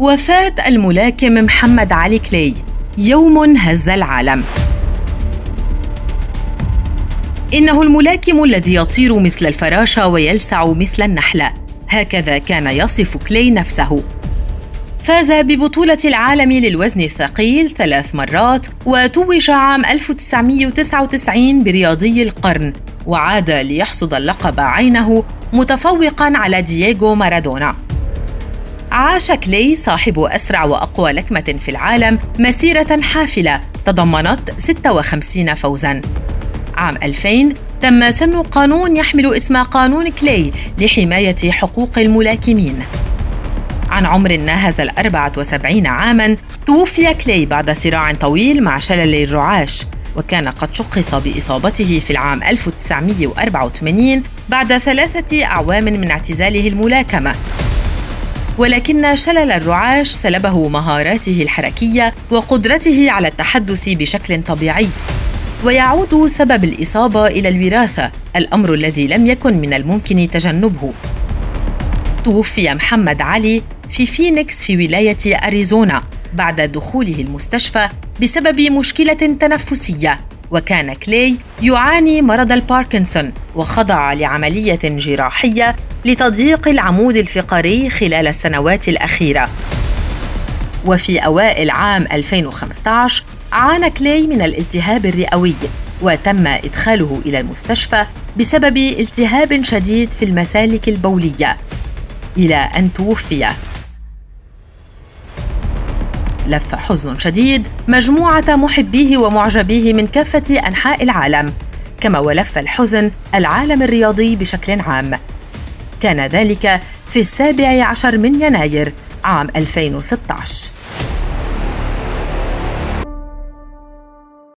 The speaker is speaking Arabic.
وفاة الملاكم محمد علي كلاي يوم هز العالم. إنه الملاكم الذي يطير مثل الفراشة ويلسع مثل النحلة هكذا كان يصف كلاي نفسه. فاز ببطولة العالم للوزن الثقيل ثلاث مرات وتوج عام 1999 برياضي القرن وعاد ليحصد اللقب عينه متفوقا على دييغو مارادونا. عاش كلي صاحب أسرع وأقوى لكمة في العالم مسيرة حافلة تضمنت 56 فوزاً. عام 2000 تم سن قانون يحمل اسم قانون كلي لحماية حقوق الملاكمين. عن عمر ناهز الأربعة وسبعين عاماً توفي كلي بعد صراع طويل مع شلل الرعاش وكان قد شخص بإصابته في العام 1984 بعد ثلاثة أعوام من اعتزاله الملاكمة. ولكن شلل الرعاش سلبه مهاراته الحركية وقدرته على التحدث بشكل طبيعي. ويعود سبب الإصابة إلى الوراثة الأمر الذي لم يكن من الممكن تجنبه. توفي محمد علي في فينيكس في ولاية أريزونا بعد دخوله المستشفى بسبب مشكلة تنفسية. وكان كلي يعاني مرض الباركنسون وخضع لعملية جراحية لتضييق العمود الفقري خلال السنوات الأخيرة. وفي أوائل عام 2015 عانى كلي من الالتهاب الرئوي وتم إدخاله إلى المستشفى بسبب التهاب شديد في المسالك البولية إلى أن توفي. لف حزن شديد. مجموعة محبيه ومعجبيه من كافة أنحاء العالم. كما ولف الحزن العالم الرياضي بشكل عام. كان ذلك في السابع عشر من يناير عام 2016